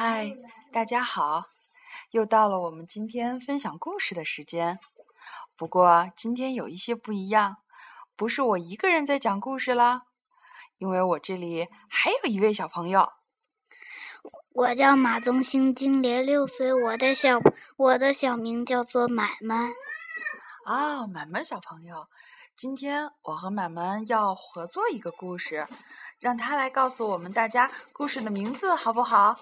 嗨，大家好！又到了我们今天分享故事的时间。不过今天有一些不一样，不是我一个人在讲故事啦，因为我这里还有一位小朋友。我叫马宗兴，今年六岁，我的小我的小名叫做满满。啊，满满小朋友，今天我和满满要合作一个故事，让他来告诉我们大家故事的名字，好不好？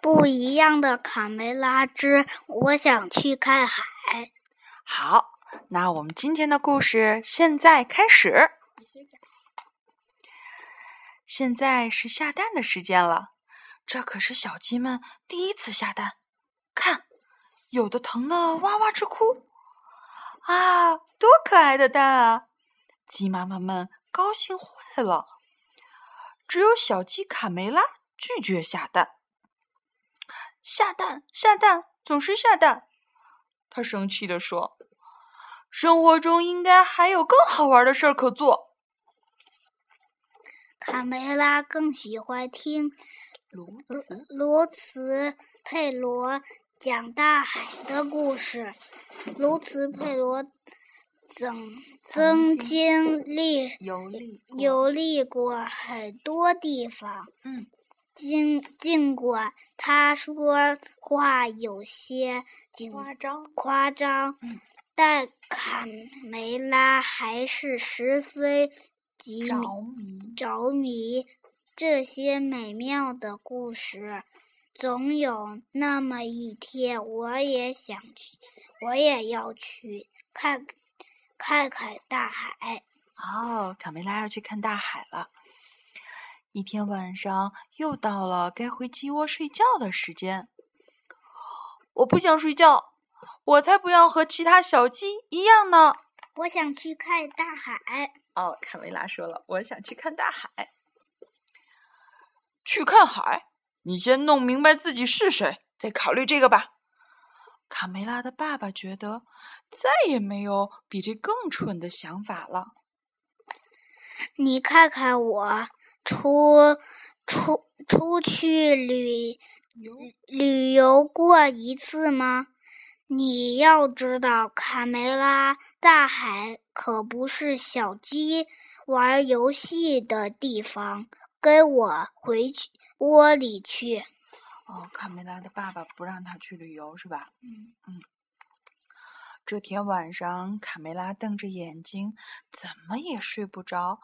不一样的卡梅拉之我想去看海。好，那我们今天的故事现在开始。现在是下蛋的时间了，这可是小鸡们第一次下蛋。看，有的疼得哇哇直哭。啊，多可爱的蛋啊！鸡妈妈们高兴坏了。只有小鸡卡梅拉拒绝下蛋。下蛋，下蛋，总是下蛋。他生气地说：“生活中应该还有更好玩的事儿可做。”卡梅拉更喜欢听罗茨卢茨佩罗讲大海的故事。罗茨佩罗曾曾经历游历过游历过很多地方。嗯，尽尽管他说话有些夸张。夸张，但卡梅拉还是十分急着迷。着迷这些美妙的故事。总有那么一天，我也想去，我也要去看看看大海。哦，卡梅拉要去看大海了。一天晚上又到了该回鸡窝睡觉的时间。我不想睡觉，我才不要和其他小鸡一样呢。我想去看大海。哦，卡梅拉说了，我想去看大海。去看海？你先弄明白自己是谁，再考虑这个吧。卡梅拉的爸爸觉得再也没有比这更蠢的想法了。你看看我，出出出去旅旅游过一次吗？你要知道，卡梅拉大海可不是小鸡玩游戏的地方。跟我回去窝里去。哦，卡梅拉的爸爸不让他去旅游是吧？嗯这天晚上，卡梅拉瞪着眼睛，怎么也睡不着。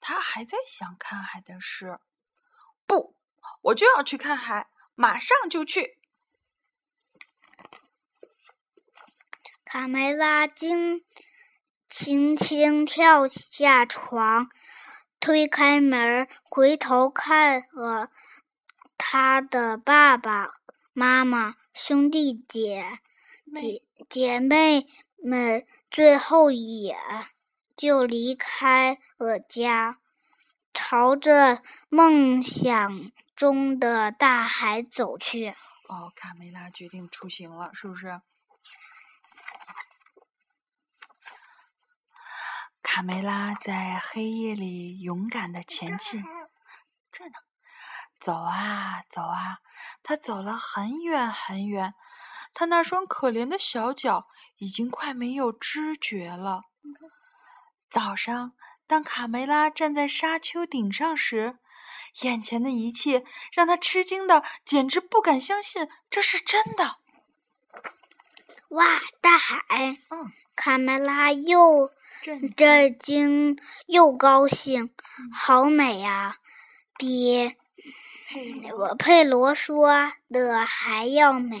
他还在想看海的事。不，我就要去看海，马上就去。卡梅拉惊轻轻跳下床，推开门，回头看了他的爸爸妈妈、兄弟姐姐姐妹们最后一眼，就离开了家，朝着梦想中的大海走去。哦，卡梅拉决定出行了，是不是？卡梅拉在黑夜里勇敢的前进，这呢，走啊走啊，他走了很远很远，他那双可怜的小脚已经快没有知觉了。早上，当卡梅拉站在沙丘顶上时，眼前的一切让他吃惊的简直不敢相信这是真的。哇，大海！嗯，卡梅拉又震震惊又高兴，好美啊！比我佩罗说的还要美。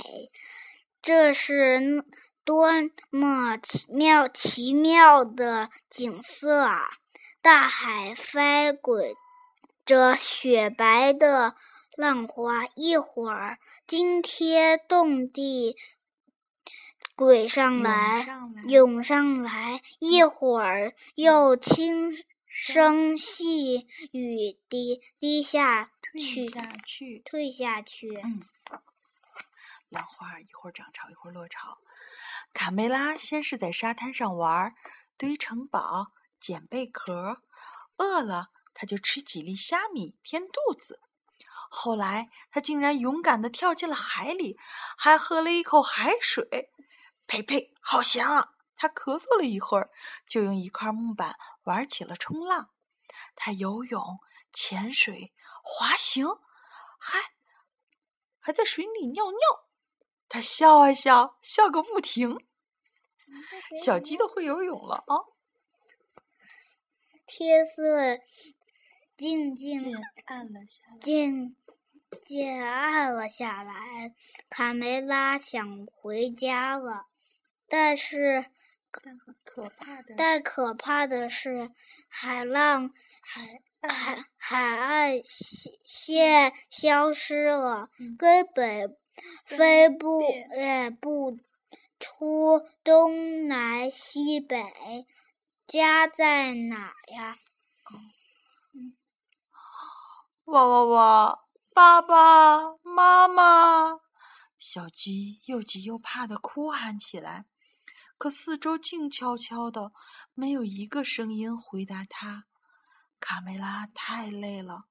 这是多么奇妙奇妙的景色啊！大海翻滚着雪白的浪花，一会儿惊天动地滚上涌来，上来涌上来，一会儿又轻声细语地低下退去，下去。退下去。嗯，浪花一会儿涨潮，一会儿落潮。卡梅拉先是在沙滩上玩，堆城堡、捡贝壳，饿了他就吃几粒虾米填肚子。后来，他竟然勇敢地跳进了海里，还喝了一口海水。呸呸，好咸啊！他咳嗽了一会儿，就用一块木板玩起了冲浪。他游泳、潜水、滑行，还还在水里尿尿。他笑啊笑，笑个不停。小鸡都会游泳了啊！天色渐渐暗了下来，渐渐暗了下来。卡梅拉想回家了，但是可怕的，但可怕的是，海浪海海海岸线消失了，根本飞不也不出东南西北，家在哪呀？哇哇哇！爸爸妈妈，小鸡又急又怕的哭喊起来。可四周静悄悄的，没有一个声音回答它。卡梅拉太累了，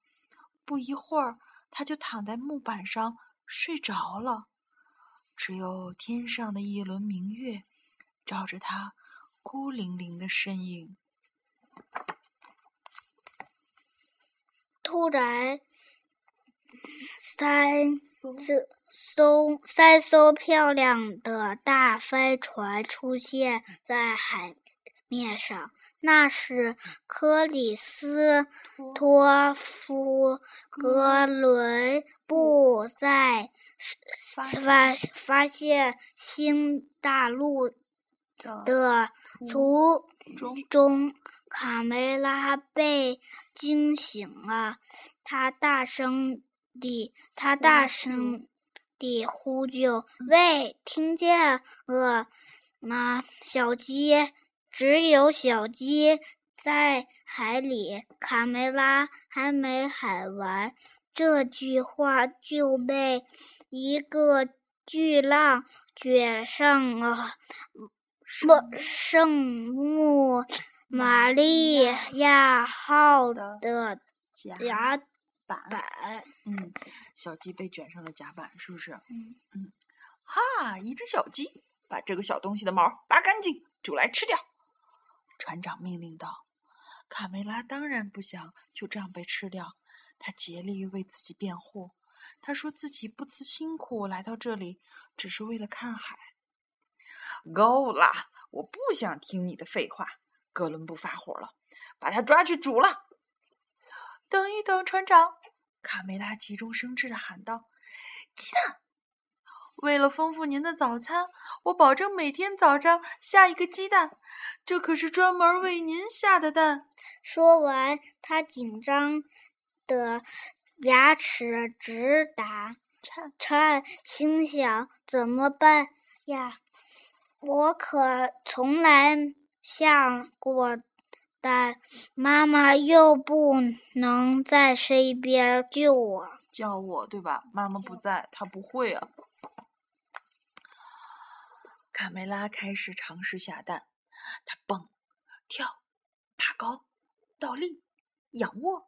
不一会儿，它就躺在木板上睡着了。只有天上的一轮明月，照着他孤零零的身影。突然，三艘三艘漂亮的大飞船出现在海面上。那是克里斯托夫·哥伦布在发发现新大陆的途中，卡梅拉被惊醒了。他大声地，他大声地呼救：“喂，听见了吗，小鸡？”只有小鸡在海里，卡梅拉还没喊完，这句话就被一个巨浪卷上了圣母玛利亚号的甲板。嗯，小鸡被卷上了甲板，是不是？嗯嗯，哈！一只小鸡把这个小东西的毛拔干净，煮来吃掉。船长命令道：“卡梅拉当然不想就这样被吃掉，他竭力为自己辩护。他说自己不辞辛苦来到这里，只是为了看海。”够了！我不想听你的废话。哥伦布发火了，把他抓去煮了。等一等，船长！卡梅拉急中生智的喊道：“鸡蛋！为了丰富您的早餐，我保证每天早上下一个鸡蛋。”这可是专门为您下的蛋。说完，他紧张的牙齿直打颤，心想：怎么办呀？我可从来下过蛋，妈妈又不能在身边救我，叫我对吧？妈妈不在，她不会啊。卡梅拉开始尝试下蛋。他蹦、跳、爬高、倒立、仰卧，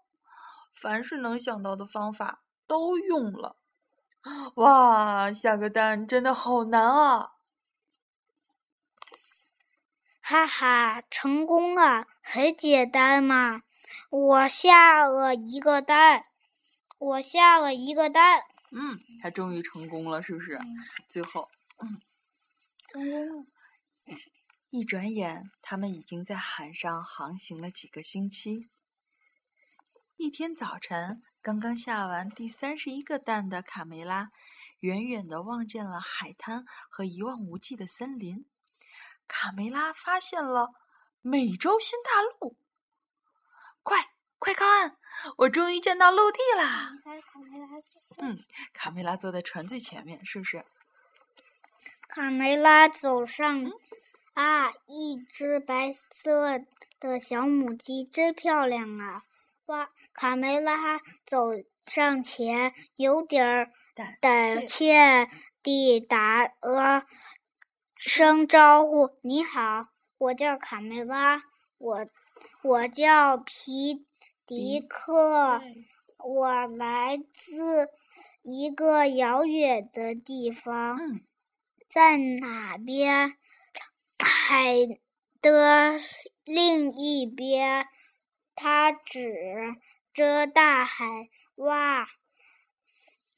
凡是能想到的方法都用了。哇，下个蛋真的好难啊！哈哈，成功了，很简单嘛！我下了一个蛋，我下了一个蛋。嗯，他终于成功了，是不是？最后，嗯，成功了。一转眼，他们已经在海上航行了几个星期。一天早晨，刚刚下完第三十一个蛋的卡梅拉，远远的望见了海滩和一望无际的森林。卡梅拉发现了美洲新大陆！快，快靠岸！我终于见到陆地啦！嗯，卡梅拉坐在船最前面，是不是？卡梅拉走上。啊，一只白色的小母鸡真漂亮啊！哇，卡梅拉走上前，有点胆怯地打了声招呼：“你好，我叫卡梅拉，我我叫皮迪克，我来自一个遥远的地方，嗯，在哪边？海的另一边。他指着大海，哇，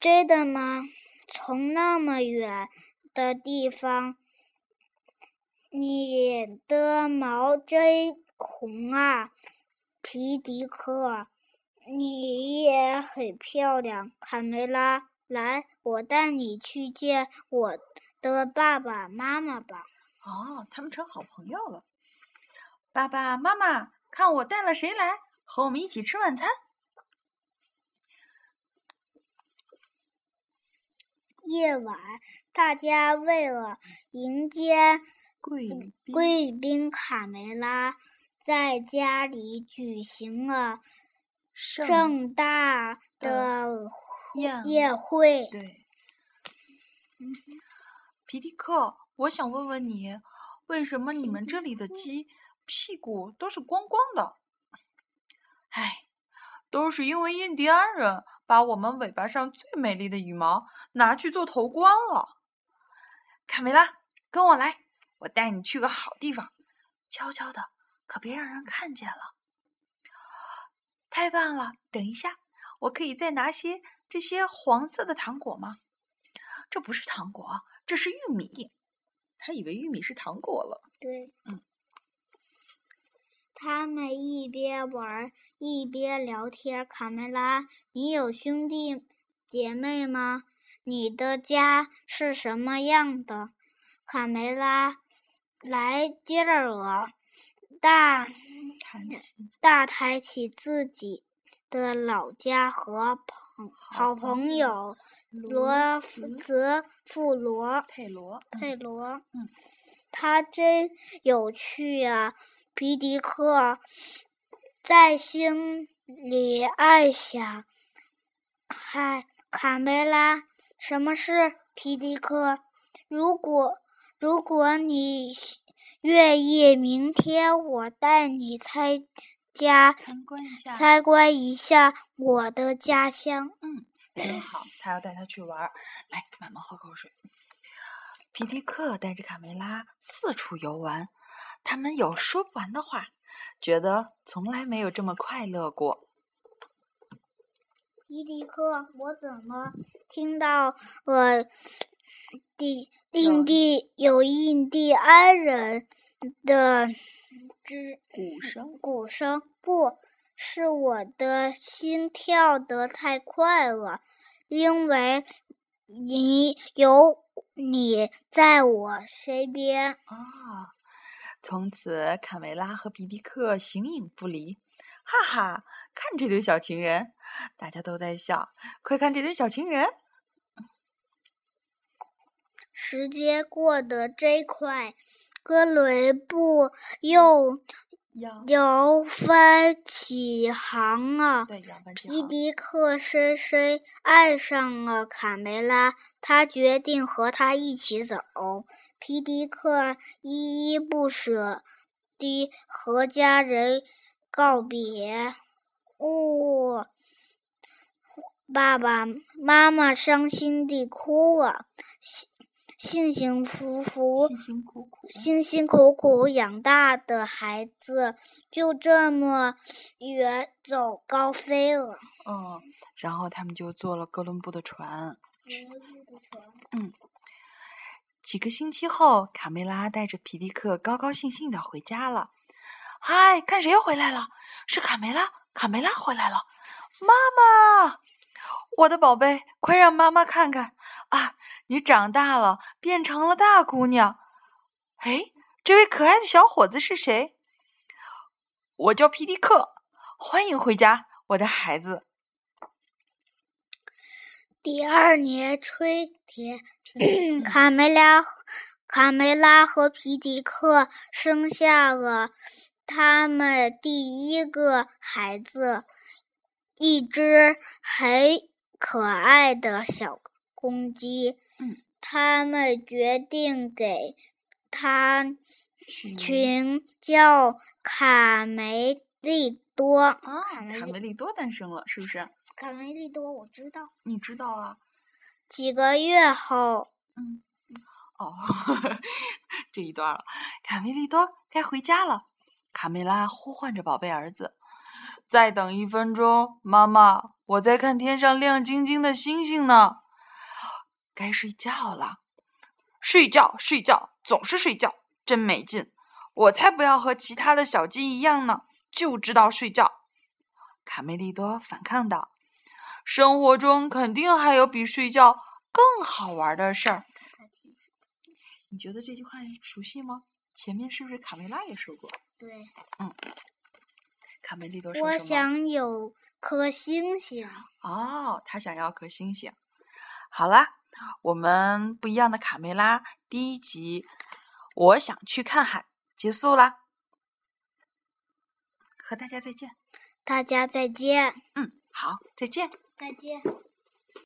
真的吗？从那么远的地方，你的毛真红啊，皮迪克，你也很漂亮，卡梅拉。来，我带你去见我的爸爸妈妈吧。哦，他们成好朋友了。爸爸妈妈。看我带了谁来和我们一起吃晚餐？夜晚，大家为了迎接贵贵宾卡梅拉，在家里举行了盛大的宴会。对，皮迪克，我想问问你，为什么你们这里的鸡？屁股都是光光的，唉，都是因为印第安人把我们尾巴上最美丽的羽毛拿去做头冠了。卡梅拉，跟我来，我带你去个好地方，悄悄的，可别让人看见了。太棒了！等一下，我可以再拿些这些黄色的糖果吗？这不是糖果，这是玉米。他以为玉米是糖果了。对，嗯。他们一边玩一边聊天。卡梅拉，你有兄弟姐妹吗？你的家是什么样的？卡梅拉来劲儿了，大大抬起自己的老家和朋好朋友罗泽富罗佩罗佩罗。嗯，他真有趣啊。皮迪克在心里暗想：“嗨，卡梅拉，什么事？”皮迪克，如果如果你愿意，明天我带你参加参观一下参观一下我的家乡。嗯，真好，他要带他去玩。来，妈妈喝口水。皮迪克带着卡梅拉四处游玩。他们有说不完的话，觉得从来没有这么快乐过。皮迪克，我怎么听到呃，地印第有印第安人的之鼓声？鼓声不是我的心跳得太快了，因为你有你在我身边啊。从此，卡梅拉和皮迪克形影不离。哈哈，看这对小情人，大家都在笑。快看这对小情人！时间过得真快，哥伦布又。摇帆起航了！皮迪克深深爱上了卡梅拉，他决定和她一起走。皮迪克依依不舍地和家人告别。哦，爸爸妈妈伤心地哭了。辛辛苦苦、辛辛苦苦养大的孩子，就这么远走高飞了。嗯，然后他们就坐了哥伦布的船。嗯，几个星期后，卡梅拉带着皮迪克高高兴兴的回家了。嗨，看谁又回来了？是卡梅拉！卡梅拉回来了！妈妈，我的宝贝，快让妈妈看看啊！你长大了，变成了大姑娘。哎，这位可爱的小伙子是谁？我叫皮迪克，欢迎回家，我的孩子。第二年春天，卡梅拉、卡梅拉和皮迪克生下了他们第一个孩子，一只很可爱的小公鸡。他们决定给他群叫卡梅利多。啊，卡梅利多诞生了，是不是？卡梅利多，我知道。你知道啊？几个月后，嗯，哦，这一段了。卡梅利多该回家了。卡梅拉呼唤着宝贝儿子：“再等一分钟，妈妈，我在看天上亮晶晶的星星呢。”该睡觉了。睡觉，睡觉，总是睡觉，真没劲。我才不要和其他的小鸡一样呢，就知道睡觉。卡梅利多反抗道：“生活中肯定还有比睡觉更好玩的事儿。”你觉得这句话熟悉吗？前面是不是卡梅拉也说过？对，嗯。卡梅利多说什么？我想有颗星星。哦，他想要颗星星。好啦，我们不一样的卡梅拉第一集，我想去看海，结束啦。和大家再见。大家再见。嗯，好，再见。再见。